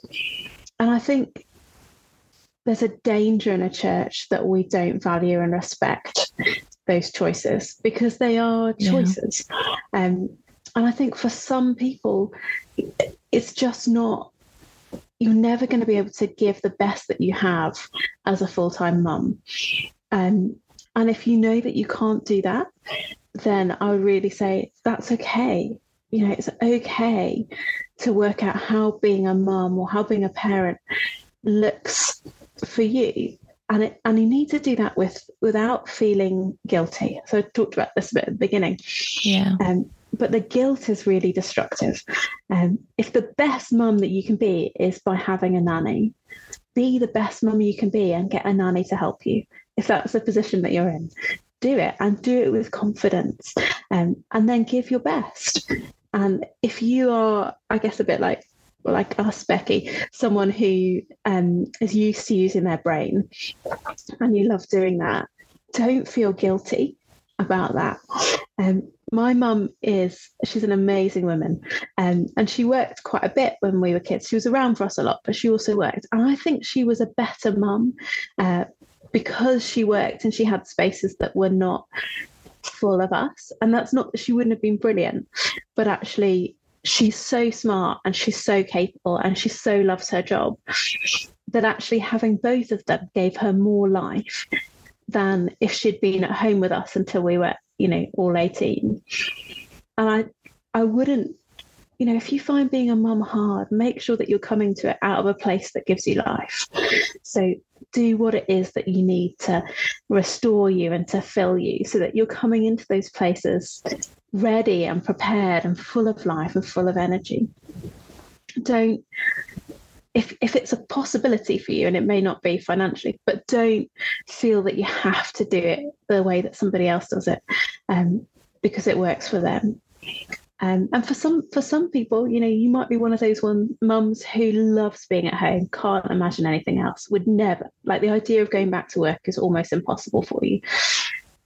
And I think there's a danger in a church that we don't value and respect those choices because they are choices. Yeah. Um, and I think for some people, it's just not, you're never going to be able to give the best that you have as a full time mum. Um, and if you know that you can't do that, then I would really say that's okay. You know, it's okay to work out how being a mum or how being a parent looks for you and it, and you need to do that with without feeling guilty. So I talked about this a bit at the beginning. Yeah. Um, but the guilt is really destructive. Um, if the best mum that you can be is by having a nanny, be the best mum you can be and get a nanny to help you. If that's the position that you're in, do it and do it with confidence, um, and then give your best. And if you are, I guess, a bit like like us, Becky, someone who um, is used to using their brain and you love doing that, don't feel guilty about that. Um, my mum is, she's an amazing woman. Um, and she worked quite a bit when we were kids. She was around for us a lot, but she also worked. And I think she was a better mum uh, because she worked and she had spaces that were not full of us. And that's not that she wouldn't have been brilliant, but actually she's so smart and she's so capable and she so loves her job that actually having both of them gave her more life than if she'd been at home with us until we were, you know, all 18. And I I wouldn't, you know, if you find being a mum hard, make sure that you're coming to it out of a place that gives you life. So do what it is that you need to restore you and to fill you so that you're coming into those places ready and prepared and full of life and full of energy. Don't if if it's a possibility for you and it may not be financially but don't feel that you have to do it the way that somebody else does it um, because it works for them um, and for some for some people you know you might be one of those one mums who loves being at home can't imagine anything else would never like the idea of going back to work is almost impossible for you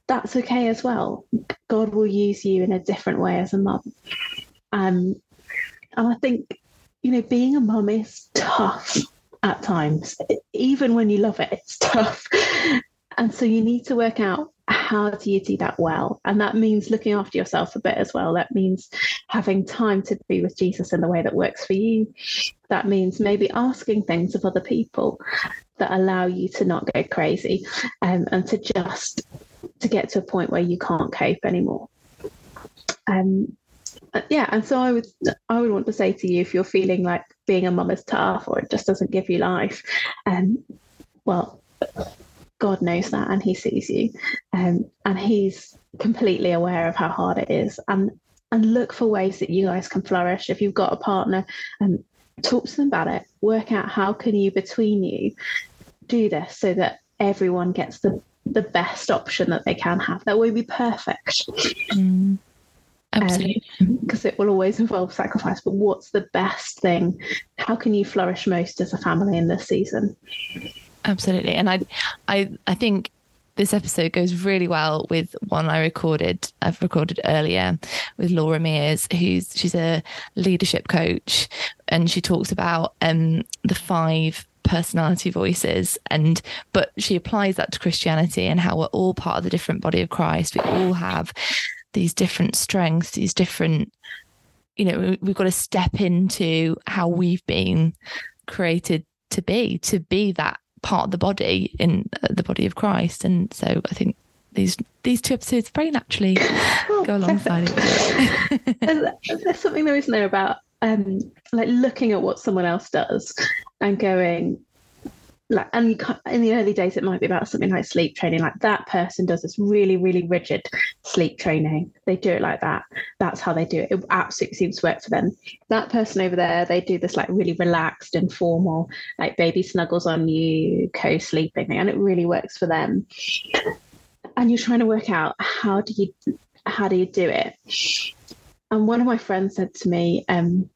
that's okay as well. God will use you in a different way as a mum. Um, and I think, you know, being a mum is tough at times. Even when you love it, it's tough. And so you need to work out how do you do that well? And that means looking after yourself a bit as well. That means having time to be with Jesus in the way that works for you. That means maybe asking things of other people that allow you to not go crazy um, and to just to get to a point where you can't cope anymore. Um, yeah, and so I would I would want to say to you if you're feeling like being a mum is tough or it just doesn't give you life, um, well, God knows that and He sees you, um, and He's completely aware of how hard it is, and and look for ways that you guys can flourish. If you've got a partner, and um, talk to them about it. Work out how can you between you do this so that everyone gets the the best option that they can have. That won't be perfect. Mm, absolutely. Because um, it will always involve sacrifice. But what's the best thing? How can you flourish most as a family in this season? Absolutely. And I I I think this episode goes really well with one I recorded. I've recorded earlier with Laura Mears, who's she's a leadership coach, and she talks about um, the five personality voices and but she applies that to christianity and how we're all part of the different body of christ we all have these different strengths these different you know we've got to step into how we've been created to be to be that part of the body in uh, the body of christ and so i think these these two episodes very naturally oh, go alongside it. there's, there's something there isn't there about um, like looking at what someone else does and going like and in the early days it might be about something like sleep training. Like that person does this really really rigid sleep training. They do it like that. That's how they do it. It absolutely seems to work for them. That person over there they do this like really relaxed and formal like baby snuggles on you co-sleeping and it really works for them. And you're trying to work out how do you how do you do it? And one of my friends said to me um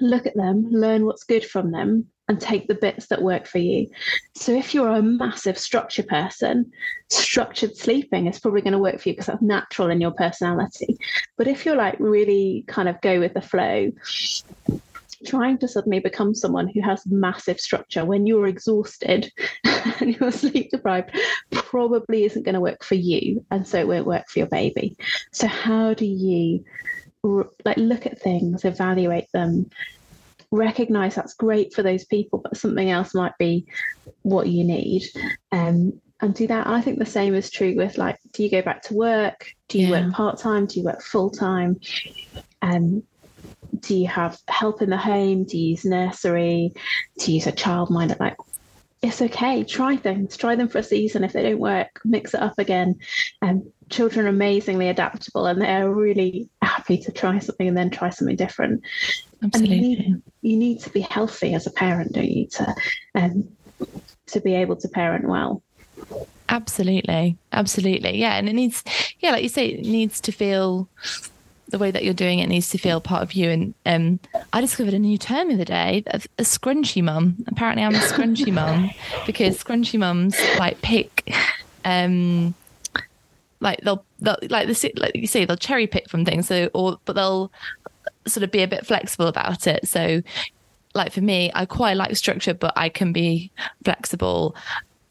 look at them, learn what's good from them, and take the bits that work for you. So if you're a massive structure person, structured sleeping is probably going to work for you because that's natural in your personality. But if you're like really kind of go with the flow, trying to suddenly become someone who has massive structure when you're exhausted and you're sleep deprived probably isn't going to work for you and so it won't work for your baby so how do you like look at things evaluate them recognize that's great for those people but something else might be what you need um, and do that i think the same is true with like do you go back to work do you yeah. work part-time do you work full-time um, do you have help in the home do you use nursery do you use a childminder like it's okay. Try things. Try them for a season. If they don't work, mix it up again. And um, children are amazingly adaptable, and they're really happy to try something and then try something different. Absolutely. And you need, you need to be healthy as a parent, don't you, to um, to be able to parent well. Absolutely, absolutely, yeah. And it needs, yeah, like you say, it needs to feel the way that you're doing it needs to feel part of you. And um, I discovered a new term the other day, a, a scrunchy mum. Apparently, I'm a scrunchy mum because scrunchy mums like pick, um, like they'll, they'll like the like you say they'll cherry pick from things. So or but they'll sort of be a bit flexible about it. So like for me, I quite like structure, but I can be flexible.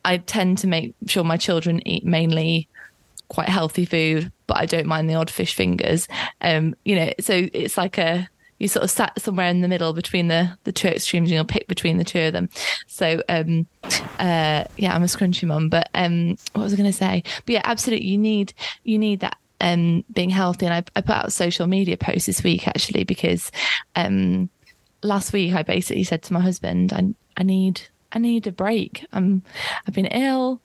I tend to make sure my children eat mainly quite healthy food, but I don't mind the odd fish fingers. Um, you know, so it's like a you sort of sat somewhere in the middle between the the two extremes and you'll pick between the two of them. So um uh yeah, I'm a scrunchy mum. But um what was I gonna say? But yeah, absolutely you need you need that um being healthy and I, I put out a social media post this week actually because um last week I basically said to my husband, I I need I need a break. I'm I've been ill.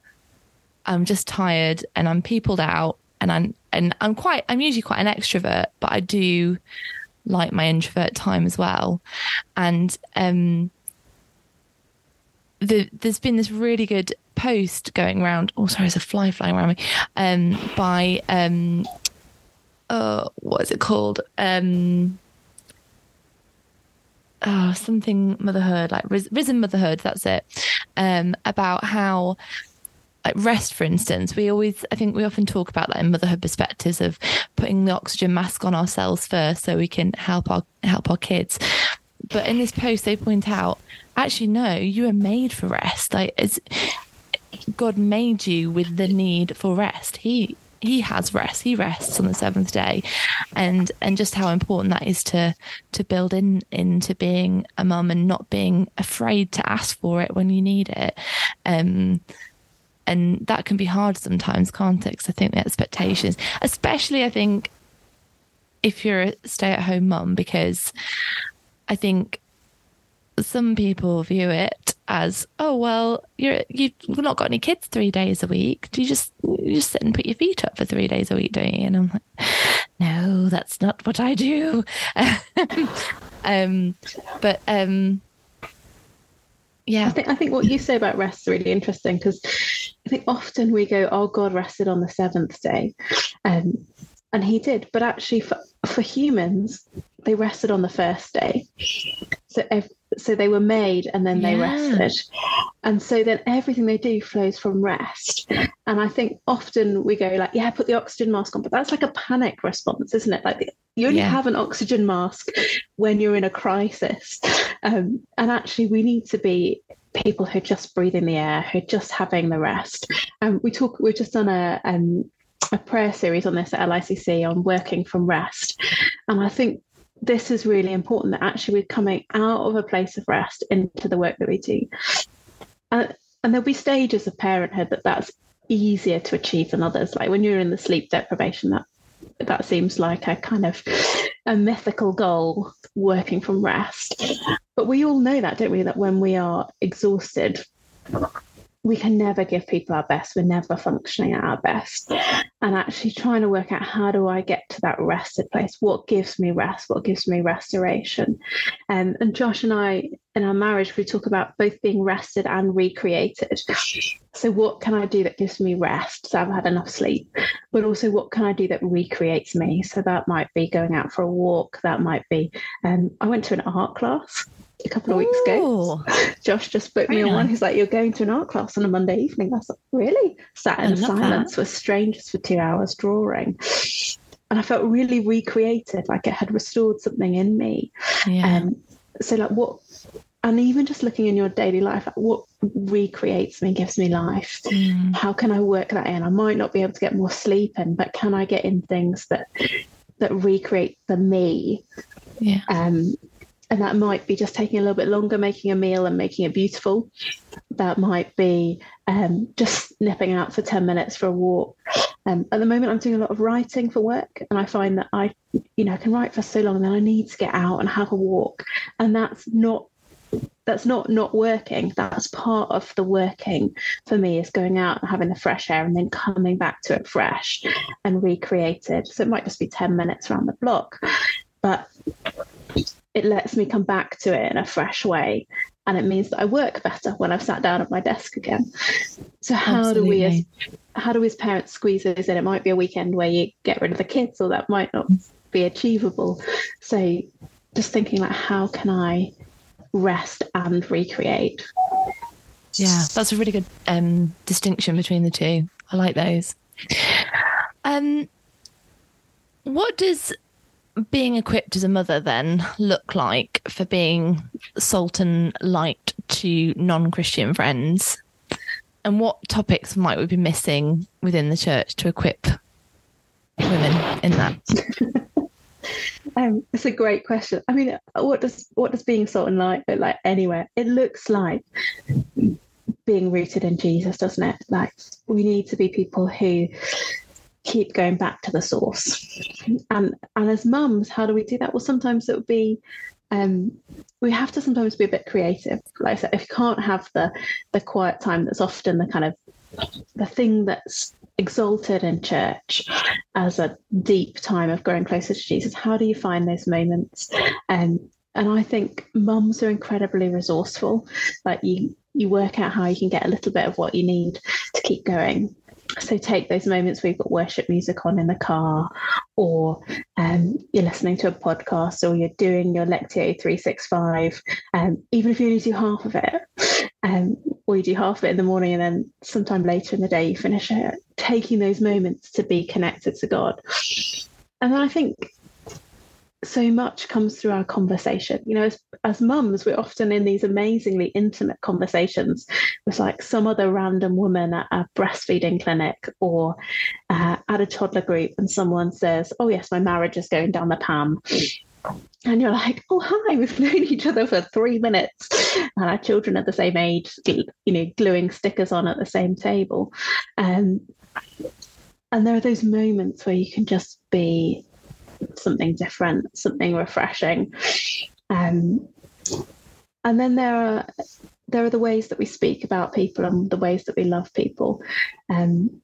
I'm just tired and I'm peopled out and I'm and I'm quite I'm usually quite an extrovert, but I do like my introvert time as well. And um the, there's been this really good post going around. Oh, sorry, there's a fly flying around me. Um, by um, uh, what is it called? Um, oh, something motherhood, like risen motherhood. That's it. Um, about how like rest, for instance, we always, I think we often talk about that in motherhood perspectives of putting the oxygen mask on ourselves first so we can help our help our kids. But in this post, they point out, actually, no, you are made for rest. Like, it's, God made you with the need for rest. He he has rest. He rests on the seventh day, and and just how important that is to to build in into being a mum and not being afraid to ask for it when you need it. Um, and that can be hard sometimes, can't it? Because I think the expectations, especially I think if you're a stay at home mum, because I think some people view it as, oh well, you're you've not got any kids three days a week. Do you just you just sit and put your feet up for three days a week, don't you? And I'm like, no, that's not what I do. um, but um, yeah, I think I think what you say about rest is really interesting because I think often we go, "Oh, God rested on the seventh day," um, and He did. But actually, for for humans, they rested on the first day. So so they were made and then they yeah. rested, and so then everything they do flows from rest. And I think often we go like, "Yeah, put the oxygen mask on," but that's like a panic response, isn't it? Like the, you only yeah. have an oxygen mask when you're in a crisis, um, and actually we need to be people who are just breathing the air, who are just having the rest. And um, we talk. We've just done a um, a prayer series on this at LICC on working from rest, and I think this is really important that actually we're coming out of a place of rest into the work that we do. And, and there'll be stages of parenthood that that's easier to achieve than others. Like when you're in the sleep deprivation, that that seems like a kind of a mythical goal working from rest. But we all know that, don't we? That when we are exhausted, we can never give people our best. We're never functioning at our best. And actually trying to work out how do I get to that rested place? What gives me rest? What gives me restoration? Um, and Josh and I, in our marriage, we talk about both being rested and recreated. So, what can I do that gives me rest? So, I've had enough sleep. But also, what can I do that recreates me? So, that might be going out for a walk. That might be, um, I went to an art class a couple of weeks ago. Josh just booked me on one. He's like, You're going to an art class on a Monday evening. I was like, Really? Sat in silence that. with strangers for two hours drawing. And I felt really recreated, like it had restored something in me. Yeah. Um, so, like, what, and even just looking in your daily life, like what recreates me, gives me life? Mm. How can I work that in? I might not be able to get more sleep in, but can I get in things that that recreate the me? Yeah. Um, and that might be just taking a little bit longer making a meal and making it beautiful. That might be um, just nipping out for 10 minutes for a walk. Um, at the moment i'm doing a lot of writing for work and i find that i you know I can write for so long and then i need to get out and have a walk. And that's not that's not not working. That's part of the working for me is going out and having the fresh air and then coming back to it fresh and recreated. So it might just be 10 minutes around the block. But it lets me come back to it in a fresh way and it means that I work better when I've sat down at my desk again. So how Absolutely. do we as how do we as parents squeeze this in? It might be a weekend where you get rid of the kids, or that might not be achievable. So just thinking like how can I rest and recreate? Yeah, that's a really good um, distinction between the two. I like those. Um, what does being equipped as a mother then look like for being salt and light to non-Christian friends? And what topics might we be missing within the church to equip women in that? um, it's a great question. I mean, what does what does being salt and light look like anywhere? It looks like being rooted in Jesus, doesn't it? Like we need to be people who keep going back to the source. And and as mums, how do we do that? Well, sometimes it would be um, we have to sometimes be a bit creative. Like I said, if you can't have the the quiet time that's often the kind of the thing that's exalted in church as a deep time of growing closer to Jesus, how do you find those moments? Um, and I think mums are incredibly resourceful. Like you you work out how you can get a little bit of what you need to keep going so take those moments where you've got worship music on in the car or um, you're listening to a podcast or you're doing your lectio 365 um, even if you only do half of it um, or you do half of it in the morning and then sometime later in the day you finish it. Taking those moments to be connected to god. And then i think so much comes through our conversation. You know, as, as mums, we're often in these amazingly intimate conversations with like some other random woman at a breastfeeding clinic or uh, at a toddler group, and someone says, Oh, yes, my marriage is going down the pan. And you're like, oh, hi, we've known each other for three minutes. And our children are the same age, you know, gluing stickers on at the same table. Um, and there are those moments where you can just be something different, something refreshing. Um, and then there are there are the ways that we speak about people and the ways that we love people. Um,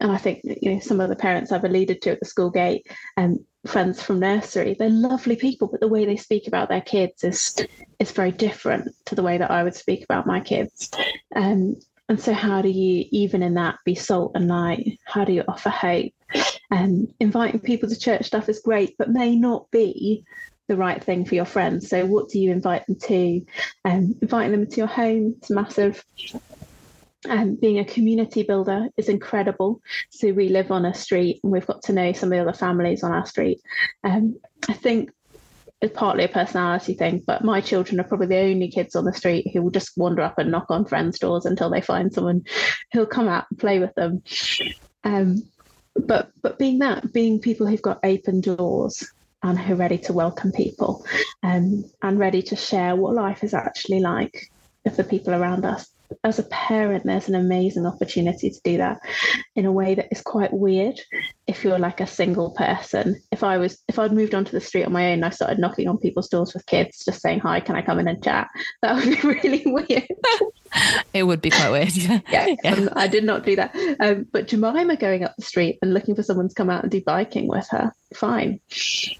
and I think you know some of the parents I've alluded to at the school gate and um, friends from nursery, they're lovely people, but the way they speak about their kids is is very different to the way that I would speak about my kids. Um, and so, how do you, even in that, be salt and light? How do you offer hope? And um, inviting people to church stuff is great, but may not be the right thing for your friends. So, what do you invite them to? Um, inviting them to your home is massive. Um, being a community builder is incredible. So we live on a street and we've got to know some of the other families on our street. Um, I think partly a personality thing, but my children are probably the only kids on the street who will just wander up and knock on friends' doors until they find someone who'll come out and play with them. Um, but but being that, being people who've got open doors and who are ready to welcome people um, and ready to share what life is actually like with the people around us. As a parent, there's an amazing opportunity to do that in a way that is quite weird if you're like a single person. If i was if i'd moved onto the street on my own and i started knocking on people's doors with kids just saying hi can i come in and chat? That would be really weird. It would be quite weird yeah, yeah, yeah. Um, i did not do that. Um, but jemima going up the street and looking for someone to come out and do biking with her fine.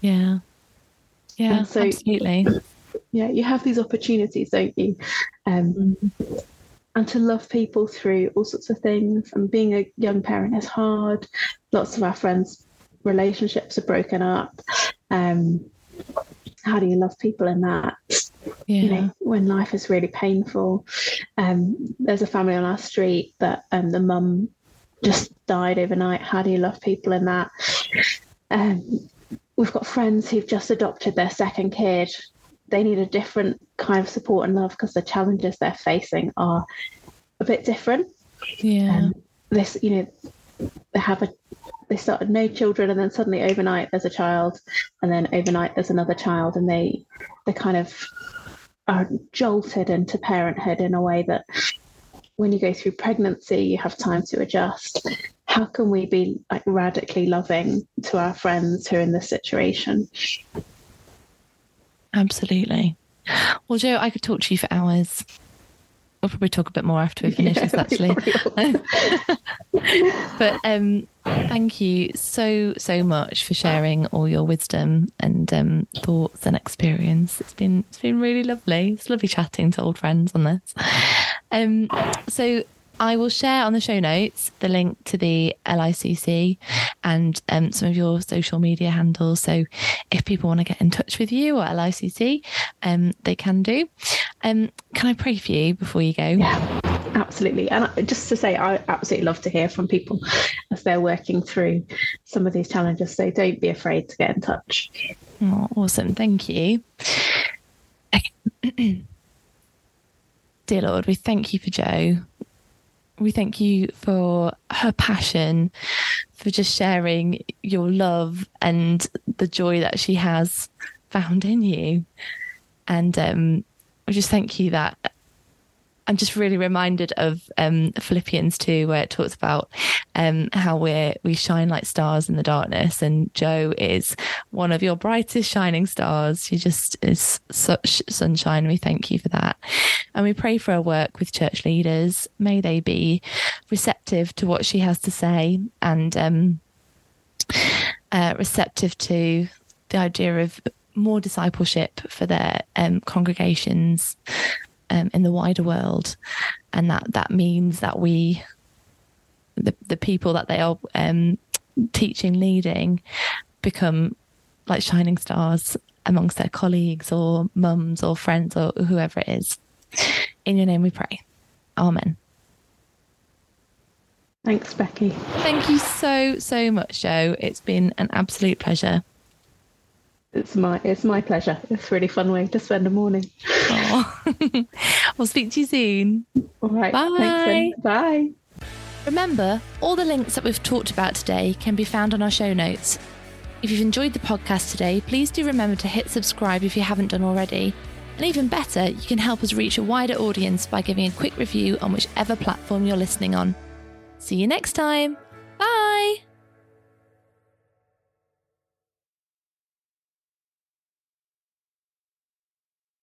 Yeah. Yeah so, absolutely. Yeah you have these opportunities don't you? Um, mm-hmm and to love people through all sorts of things. And being a young parent is hard. Lots of our friends' relationships are broken up. Um, how do you love people in that? Yeah. You know, when life is really painful. Um, there's a family on our street that um, the mum just died overnight. How do you love people in that? Um, we've got friends who've just adopted their second kid they need a different kind of support and love because the challenges they're facing are a bit different. Yeah. Um, this, you know, they have a they started no children and then suddenly overnight there's a child and then overnight there's another child and they they kind of are jolted into parenthood in a way that when you go through pregnancy you have time to adjust how can we be like radically loving to our friends who are in this situation Absolutely. Well, Jo, I could talk to you for hours. We'll probably talk a bit more after we finish yeah, this, actually. but um, thank you so so much for sharing all your wisdom and um, thoughts and experience. It's been it's been really lovely. It's lovely chatting to old friends on this. Um, so I will share on the show notes the link to the LICC and um, some of your social media handles. So if people want to get in touch with you or LICC, um, they can do. Um, can I pray for you before you go? Yeah, absolutely. And just to say, I absolutely love to hear from people as they're working through some of these challenges. So don't be afraid to get in touch. Oh, awesome. Thank you. Dear Lord, we thank you for Jo we thank you for her passion, for just sharing your love and the joy that she has found in you. And um, we just thank you that I'm just really reminded of um, Philippians 2, where it talks about um, how we we shine like stars in the darkness. And Jo is one of your brightest shining stars. She just is such sunshine. We thank you for that. And we pray for her work with church leaders. May they be receptive to what she has to say and um, uh, receptive to the idea of more discipleship for their um, congregations um, in the wider world, and that that means that we, the the people that they are um, teaching, leading, become like shining stars amongst their colleagues or mums or friends or whoever it is. In your name we pray. Amen. Thanks, Becky. Thank you so, so much, Jo. It's been an absolute pleasure. It's my it's my pleasure. It's a really fun way to spend a morning. we'll speak to you soon. All right. Bye. Thanks, Bye. Remember, all the links that we've talked about today can be found on our show notes. If you've enjoyed the podcast today, please do remember to hit subscribe if you haven't done already. And even better, you can help us reach a wider audience by giving a quick review on whichever platform you're listening on. See you next time.